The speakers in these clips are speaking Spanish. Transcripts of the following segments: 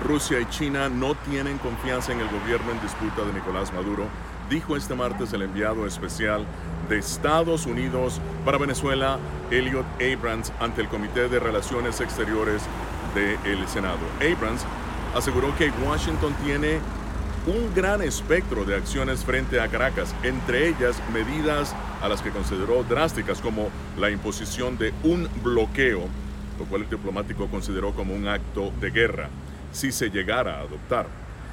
Rusia y China no tienen confianza en el gobierno en disputa de Nicolás Maduro, dijo este martes el enviado especial de Estados Unidos para Venezuela, Elliot Abrams, ante el Comité de Relaciones Exteriores del Senado. Abrams aseguró que Washington tiene un gran espectro de acciones frente a Caracas, entre ellas medidas a las que consideró drásticas como la imposición de un bloqueo, lo cual el diplomático consideró como un acto de guerra, si se llegara a adoptar.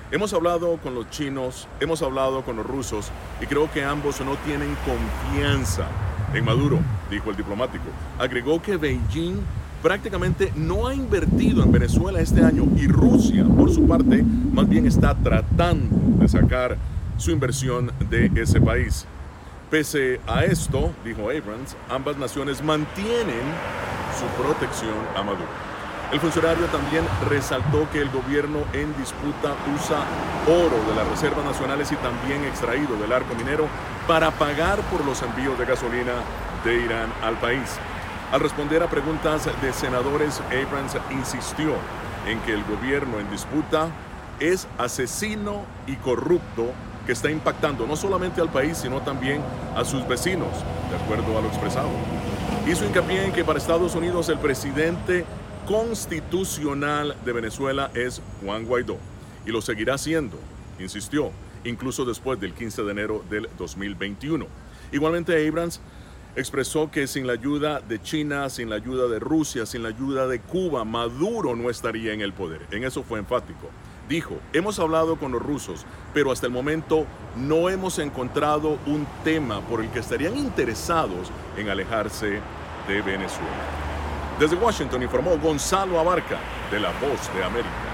Hemos hablado con los chinos, hemos hablado con los rusos y creo que ambos no tienen confianza en Maduro, dijo el diplomático. Agregó que Beijing prácticamente no ha invertido en Venezuela este año y Rusia, por su parte, más bien está tratando de sacar su inversión de ese país. Pese a esto, dijo Abrams, ambas naciones mantienen su protección a Maduro. El funcionario también resaltó que el gobierno en disputa usa oro de las reservas nacionales y también extraído del arco minero para pagar por los envíos de gasolina de Irán al país. Al responder a preguntas de senadores, Abrams insistió en que el gobierno en disputa es asesino y corrupto que está impactando no solamente al país, sino también a sus vecinos, de acuerdo a lo expresado. Hizo hincapié en que para Estados Unidos el presidente constitucional de Venezuela es Juan Guaidó y lo seguirá siendo, insistió, incluso después del 15 de enero del 2021. Igualmente Abrams expresó que sin la ayuda de China, sin la ayuda de Rusia, sin la ayuda de Cuba, Maduro no estaría en el poder. En eso fue enfático. Dijo, hemos hablado con los rusos, pero hasta el momento no hemos encontrado un tema por el que estarían interesados en alejarse de Venezuela. Desde Washington informó Gonzalo Abarca de La Voz de América.